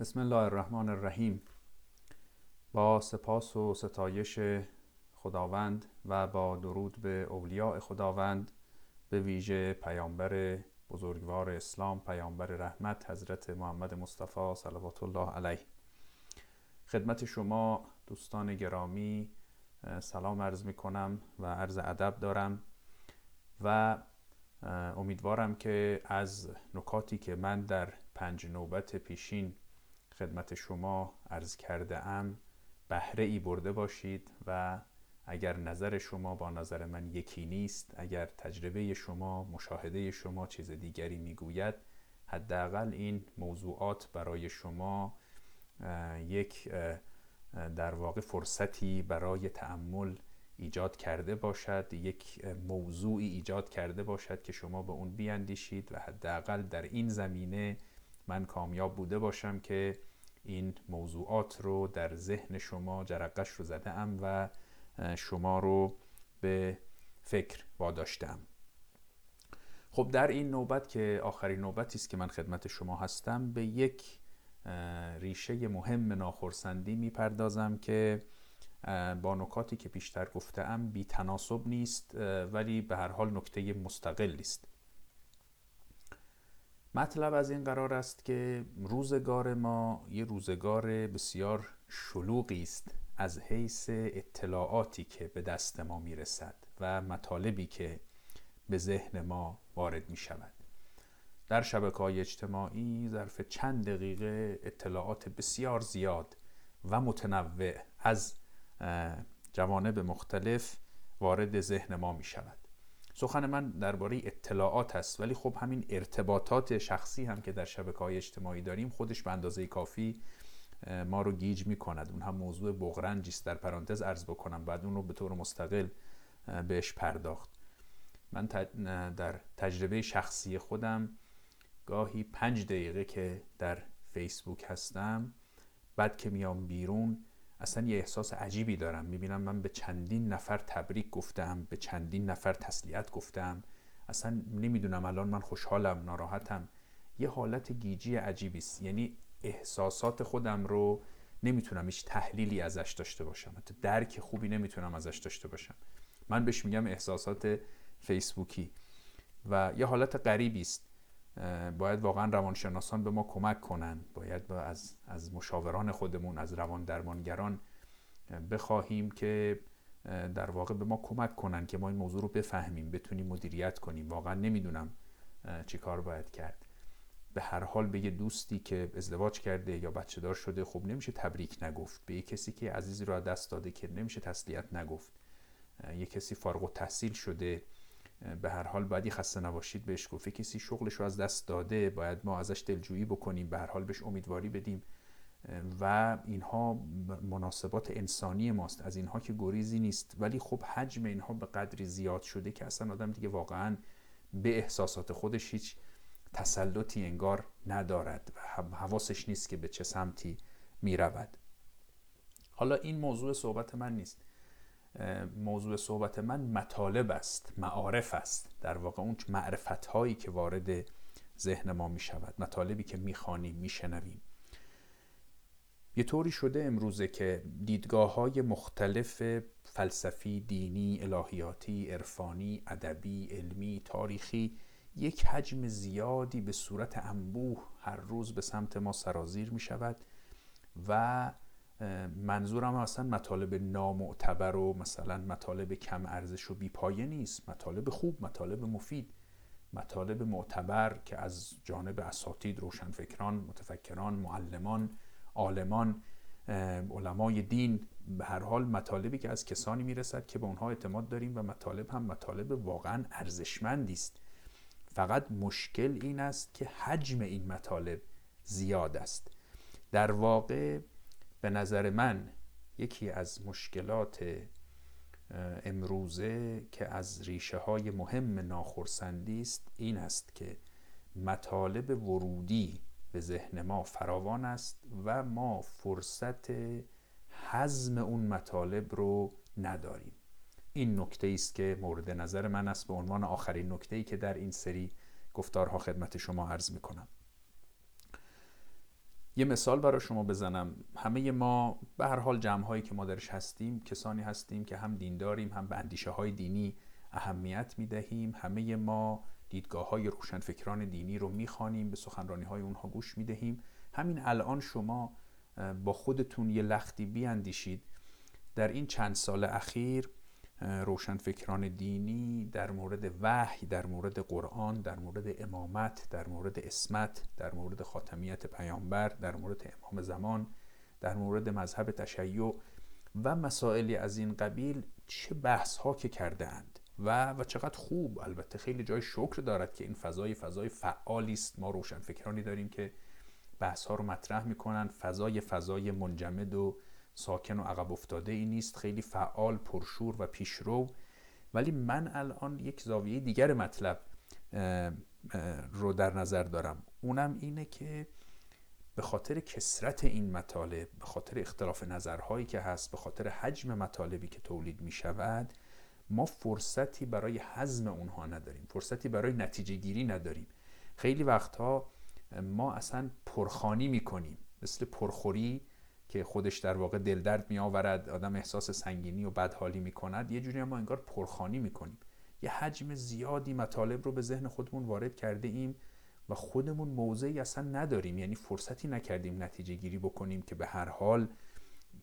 بسم الله الرحمن الرحیم با سپاس و ستایش خداوند و با درود به اولیاء خداوند به ویژه پیامبر بزرگوار اسلام پیامبر رحمت حضرت محمد مصطفی صلوات الله علیه. خدمت شما دوستان گرامی سلام عرض می کنم و عرض ادب دارم و امیدوارم که از نکاتی که من در پنج نوبت پیشین خدمت شما عرض کرده ام بهره ای برده باشید و اگر نظر شما با نظر من یکی نیست اگر تجربه شما مشاهده شما چیز دیگری می‌گوید حداقل این موضوعات برای شما یک در واقع فرصتی برای تأمل ایجاد کرده باشد یک موضوعی ایجاد کرده باشد که شما به اون بیاندیشید و حداقل در این زمینه من کامیاب بوده باشم که این موضوعات رو در ذهن شما جرقش رو زده ام و شما رو به فکر واداشتم خب در این نوبت که آخرین نوبتی است که من خدمت شما هستم به یک ریشه مهم ناخرسندی می‌پردازم که با نکاتی که پیشتر گفتم بی تناسب نیست ولی به هر حال نکته مستقلی است. مطلب از این قرار است که روزگار ما یه روزگار بسیار شلوغی است از حیث اطلاعاتی که به دست ما می‌رسد و مطالبی که به ذهن ما وارد می شود در شبکه های اجتماعی ظرف چند دقیقه اطلاعات بسیار زیاد و متنوع از جوانب مختلف وارد ذهن ما می شود سخن من درباره اطلاعات است ولی خب همین ارتباطات شخصی هم که در شبکه های اجتماعی داریم خودش به اندازه کافی ما رو گیج می کند اون هم موضوع بغرنجی است. در پرانتز عرض بکنم بعد اون رو به طور مستقل بهش پرداخت. من در تجربه شخصی خودم گاهی پنج دقیقه که در فیسبوک هستم بعد که میام بیرون اصلا یه احساس عجیبی دارم. می‌بینم من به چندین نفر تبریک گفتم به چندین نفر تسلیت گفتم. اصلا نمی‌دونم الان من خوشحالم ناراحتم. یه حالت گیجی عجیبی است. یعنی احساسات خودم رو نمی‌تونم هیچ تحلیلی ازش داشته باشم. حتی درک خوبی نمی‌تونم ازش داشته باشم. من بهش میگم احساسات فیسبوکی. و یه حالت غریبی است. باید واقعا روانشناسان به ما کمک کنن. باید با از, از مشاوران خودمون از روان درمانگران بخواهیم که در واقع به ما کمک کنن که ما این موضوع رو بفهمیم بتونیم مدیریت کنیم. واقعا نمی‌دونم چی کار باید کرد. به هر حال به یه دوستی که ازدواج کرده یا بچه دار شده خب نمیشه تبریک نگفت. به یه کسی که عزیزی رو دست داده که نمیشه تسلیت نگفت. یه کسی فارغ و تحصیل شده. به هر حال باید خسته نباشید بهش گفته کسی شغلش رو از دست داده باید ما ازش دلجویی بکنیم به هر حال بهش امیدواری بدیم. و اینها مناسبات انسانی ماست. از اینها که گریزی نیست. ولی خب حجم اینها به قدری زیاد شده که اصلا آدم دیگه واقعا به احساسات خودش هیچ تسلطی انگار ندارد و حواسش نیست که به چه سمتی می رود. حالا این موضوع صحبت من نیست. موضوع صحبت من مطالب است معارف است. در واقع اون معرفت هایی که وارد ذهن ما می شود مطالبی که می خانیم می شنویم یه طوری شده امروزه که دیدگاه های مختلف فلسفی، دینی، الهیاتی، عرفانی، ادبی، علمی، تاریخی یک حجم زیادی به صورت انبوه هر روز به سمت ما سرازیر می شود و منظورم اصلا مطالب نامعتبر و مثلا مطالب کم ارزش و بیپایه نیست. مطالب خوب مطالب مفید. مطالب معتبر که از جانب اساتید روشنفکران متفکران معلمان عالمان علمای دین به هر حال مطالبی که از کسانی می‌رسد که به اونها اعتماد داریم و مطالب هم مطالب واقعا ارزشمندی است. فقط مشکل این است که حجم این مطالب زیاد است. در واقع به نظر من یکی از مشکلات امروزه که از ریشه های مهم ناخرسندی است این است که مطالب ورودی به ذهن ما فراوان است و ما فرصت حزم اون مطالب رو نداریم. این نکته است که مورد نظر من است به عنوان آخرین نکته ای که در این سری گفتارها خدمت شما عرض می کنم یه مثال برای شما بزنم. همه ما به هر حال جمع هایی که ما درش هستیم کسانی هستیم که هم دینداریم هم به اندیشه های دینی اهمیت می‌دهیم. همه ما دیدگاه های روشنفکران دینی رو می‌خوانیم به سخنرانی های اونها گوش می‌دهیم. همین الان شما با خودتون یه لختی بیاندیشید. در این چند سال اخیر روشنفکران دینی در مورد وحی در مورد قرآن در مورد امامت در مورد اسمت در مورد خاتمیت پیامبر در مورد امام زمان در مورد مذهب تشیع و مسائلی از این قبیل چه بحث ها که کرده اند و و چقدر خوب. البته خیلی جای شکر دارد که این فضای فضای فعالی است. ما روشنفکرانی داریم که بحث ها رو مطرح می‌کنن. فضای فضای منجمد و ساکن و عقب افتاده ای نیست خیلی فعال پرشور و پیشرو. ولی من الان یک زاویه دیگر مطلب رو در نظر دارم. اونم اینه که به خاطر کسرت این مطالب به خاطر اختلاف نظرهایی که هست به خاطر حجم مطالبی که تولید می شود ما فرصتی برای حزم اونها نداریم. فرصتی برای نتیجه گیری نداریم. خیلی وقتها ما اصلا پرخانی می‌کنیم. مثل پرخوری که خودش در واقع دلدرد می آورد آدم احساس سنگینی و بدحالی می کند یه جوری ما انگار پرخانی می کنیم یه حجم زیادی مطالب رو به ذهن خودمون وارد کرده ایم و خودمون موضعی اصلا نداریم. یعنی فرصتی نکردیم نتیجه گیری بکنیم که به هر حال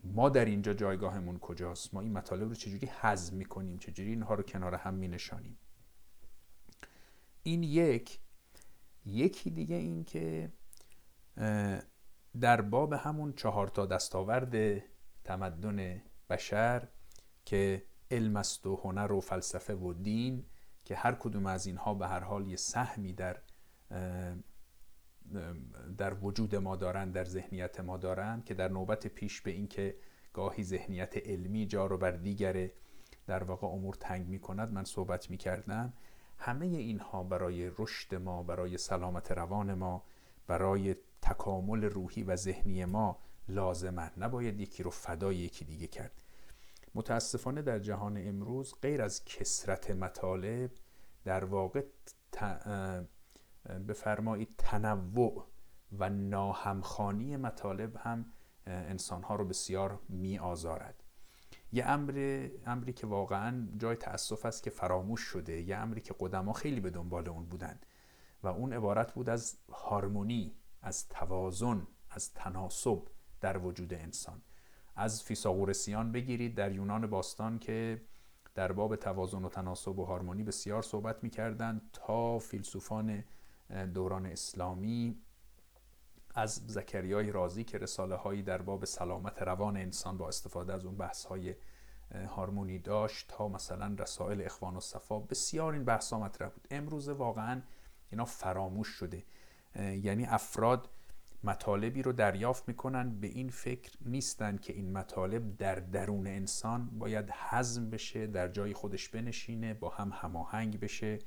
ما در اینجا جایگاهمون کجاست ما این مطالب رو چجوری هضم می‌کنیم چجوری اینها رو کنار هم می نشانیم این یک. یکی دیگه این که در باب همون چهار تا دستاورد تمدن بشر که علم است و هنر و فلسفه و دین که هر کدوم از اینها به هر حال یه سهمی در در وجود ما دارند در ذهنیت ما دارند که در نوبت پیش به اینکه گاهی ذهنیت علمی جا رو بر دیگر در واقع امور تنگ می کند من صحبت می کردم همه اینها برای رشد ما برای سلامت روان ما برای تکامل روحی و ذهنی ما لازمن نباید یکی رو فدای یکی دیگه کرد. متاسفانه در جهان امروز غیر از کسرت مطالب در واقع بفرمایید تنوع و ناهمخانی مطالب هم انسانها رو بسیار می آزارد یه امر امری که واقعا جای تاسف است که فراموش شده یه امری که قدما خیلی به دنبال اون بودن و اون عبارت بود از هارمونی. از توازن از تناسب در وجود انسان. از فیساغورسیان بگیرید در یونان باستان که در باب توازن و تناسب و هارمونی بسیار صحبت می‌کردند تا فیلسوفان دوران اسلامی از زکریای رازی که رساله هایی در باب سلامت روان انسان با استفاده از اون بحث های هارمونی داشت تا مثلا رسائل اخوان و صفا بسیار این بحث ها مطرح بود. امروز واقعا اینا فراموش شده. یعنی افراد مطالبی رو دریافت می‌کنن. به این فکر نیستن که این مطالب در درون انسان باید حزم بشه در جای خودش بنشینه با هم هماهنگ بشه.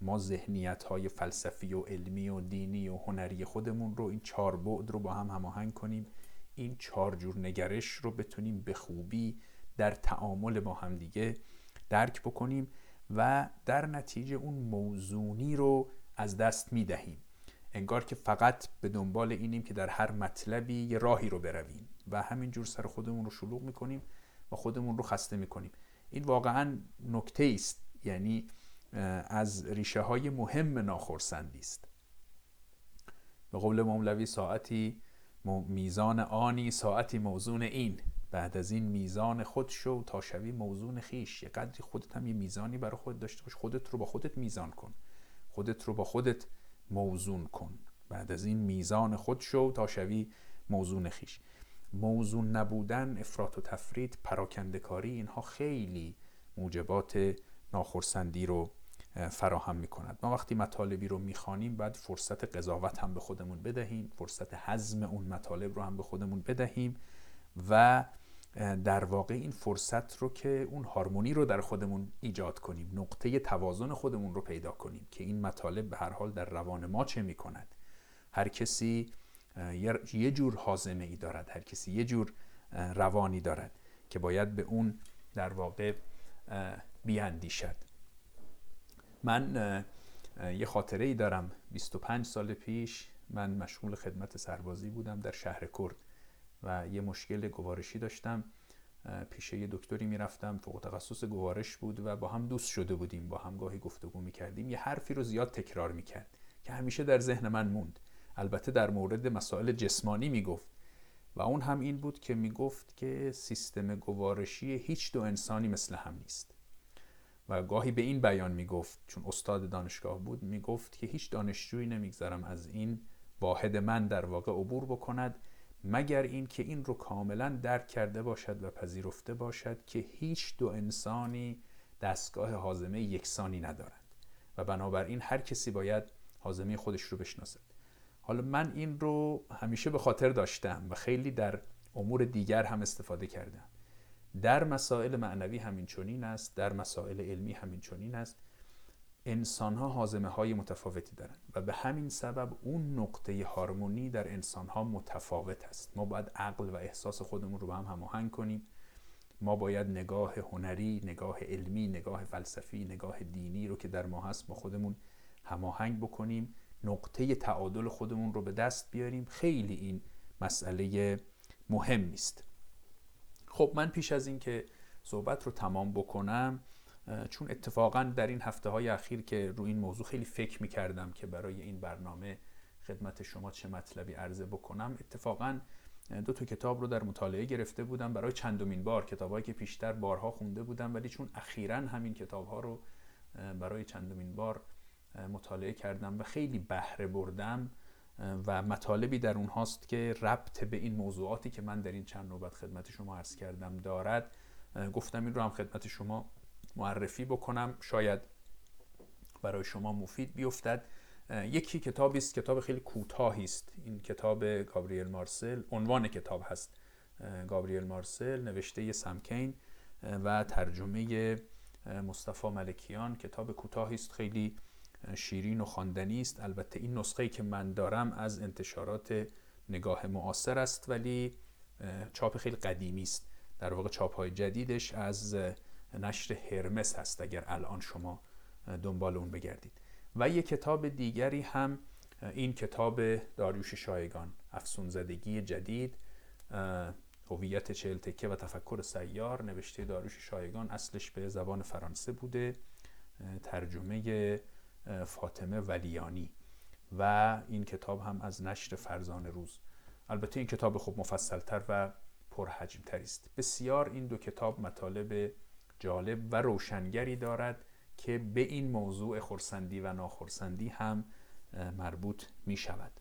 ما ذهنیت های فلسفی و علمی و دینی و هنری خودمون رو این چهار بعد رو با هم هماهنگ کنیم. این چهار جور نگرش رو بتونیم به خوبی در تعامل با همدیگه درک بکنیم و در نتیجه اون موزونی رو از دست می‌دهیم. انگار که فقط به دنبال اینیم که در هر مطلبی یه راهی رو برویم و همینجور سر خودمون رو شلوغ می‌کنیم و خودمون رو خسته می‌کنیم. این واقعا نکته است یعنی از ریشه های مهم ناخرسندی است. به قول مولوی ساعتی میزان آنی ساعتی موزون این. بعد از این میزان خود شو تا شوی موزون خیش. یه قدری خودت هم یه میزانی برای خود داشته باش. خودت رو با خودت میزان کن. خودت رو با خودت موزون کن. بعد از این میزان خود شو تا شوی موزون خیش. موزون نبودن افراط و تفرید پراکندکاری اینها خیلی موجبات ناخرسندی رو فراهم می کند ما وقتی مطالبی رو می‌خوانیم باید فرصت قضاوت هم به خودمون بدهیم فرصت حزم اون مطالب رو هم به خودمون بدهیم و در واقع این فرصت رو که اون هارمونی رو در خودمون ایجاد کنیم نقطه توازن خودمون رو پیدا کنیم که این مطالب به هر حال در روان ما چه می کند هر کسی یه جور حازمه ای دارد هر کسی یه جور روانی دارد که باید به اون در واقع بیاندیشد. من یه خاطره ای دارم 25 سال پیش من مشغول خدمت سربازی بودم در شهر کرد. و یه مشکل گوارشی داشتم. پیش یه دکتری می‌رفتم فوق تخصص گوارش بود و با هم دوست شده بودیم با هم گاهی گفتگو می‌کردیم. یه حرفی رو زیاد تکرار می‌کرد که همیشه در ذهن من موند. البته در مورد مسائل جسمانی می‌گفت و اون هم این بود که می‌گفت که سیستم گوارشی هیچ دو انسانی مثل هم نیست. و گاهی به این بیان می‌گفت چون استاد دانشگاه بود می‌گفت که هیچ دانشجویی نمی‌گذارم از این واحد من در واقع عبور بکند مگر این که این رو کاملا درک کرده باشد و پذیرفته باشد که هیچ دو انسانی دستگاه حازمه یکسانی ندارند. و بنابراین هر کسی باید حازمه خودش رو بشناسد. حالا من این رو همیشه به خاطر داشتم و خیلی در امور دیگر هم استفاده کردم. در مسائل معنوی همین چنین است در مسائل علمی همین چنین است. انسان ها حازمه های متفاوتی دارند و به همین سبب اون نقطه هارمونی در انسان ها متفاوت است. ما باید عقل و احساس خودمون رو به هم هماهنگ کنیم. ما باید نگاه هنری، نگاه علمی، نگاه فلسفی، نگاه دینی رو که در ما هست با خودمون هماهنگ بکنیم. نقطه تعادل خودمون رو به دست بیاریم. خیلی این مسئله مهم است خب من پیش از اینکه صحبت رو تمام بکنم چون اتفاقا در این هفته های اخیر که رو این موضوع خیلی فکر می کردم که برای این برنامه خدمت شما چه مطلبی عرضه بکنم اتفاقا دو تا کتاب رو در مطالعه گرفته بودم. برای چندمین بار کتابهایی که پیشتر بارها خونده بودم ولی چون اخیرا همین کتاب ها رو برای چندمین بار مطالعه کردم و خیلی بهره بردم و مطالبی در اونهاست که ربط به این موضوعاتی که من در این چند نوبت خدمت شما عرض کردم دارد. گفتم این رو هم خدمت شما معرفی بکنم. شاید برای شما مفید بیفتد. یکی کتابی است کتاب خیلی کوتاهی است. این کتاب گابریل مارسل عنوان کتاب هست گابریل مارسل نوشته سمکین و ترجمه مصطفی ملکیان. کتاب کوتاهی است خیلی شیرین و خواندنی است. البته این نسخه که من دارم از انتشارات نگاه معاصر است ولی چاپ خیلی قدیمی است. در واقع چاپ های جدیدش از نشر هرمس هست اگر الان شما دنبال اون بگردید. و یک کتاب دیگری هم این کتاب داریوش شایگان افسون زدگی جدید هویت چهل تکه و تفکر سیار نوشته داریوش شایگان اصلش به زبان فرانسه بوده ترجمه فاطمه ولیانی. و این کتاب هم از نشر فرزان روز. البته این کتاب خب مفصلتر و پرحجمتر است. بسیار این دو کتاب مطالب جالب و روشنگری دارد که به این موضوع خورسندی و ناخورسندی هم مربوط می شود.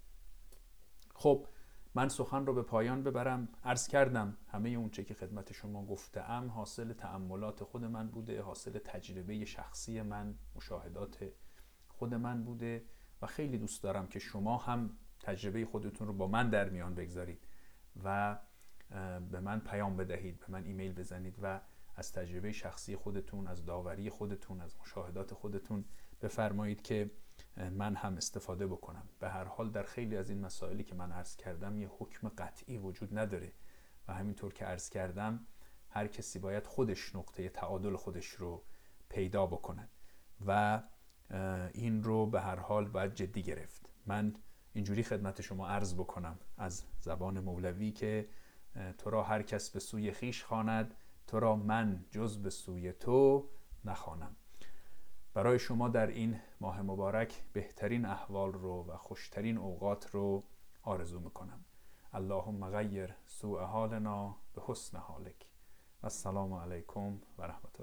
خب من سخن رو به پایان ببرم. عرض کردم همه اونچه که خدمت شما گفته ام حاصل تأملات خود من بوده حاصل تجربه شخصی من مشاهدات خود من بوده و خیلی دوست دارم که شما هم تجربه خودتون رو با من در میان بگذارید و به من پیام بدهید به من ایمیل بزنید و از تجربه شخصی خودتون از داوری خودتون از مشاهدات خودتون بفرمایید که من هم استفاده بکنم. به هر حال در خیلی از این مسائلی که من عرض کردم یه حکم قطعی وجود نداره و همینطور که عرض کردم هر کسی باید خودش نقطه تعادل خودش رو پیدا بکند و این رو به هر حال باید جدی گرفت. من اینجوری خدمت شما عرض بکنم از زبان مولوی که تو را هر کس به سوی خیش خواند تو را من جز به سوی تو نخوانم. برای شما در این ماه مبارک بهترین احوال رو و خوشترین اوقات رو آرزو می‌کنم. اللهم غیر سوء حالنا به حسن حالک. و السلام علیکم و رحمت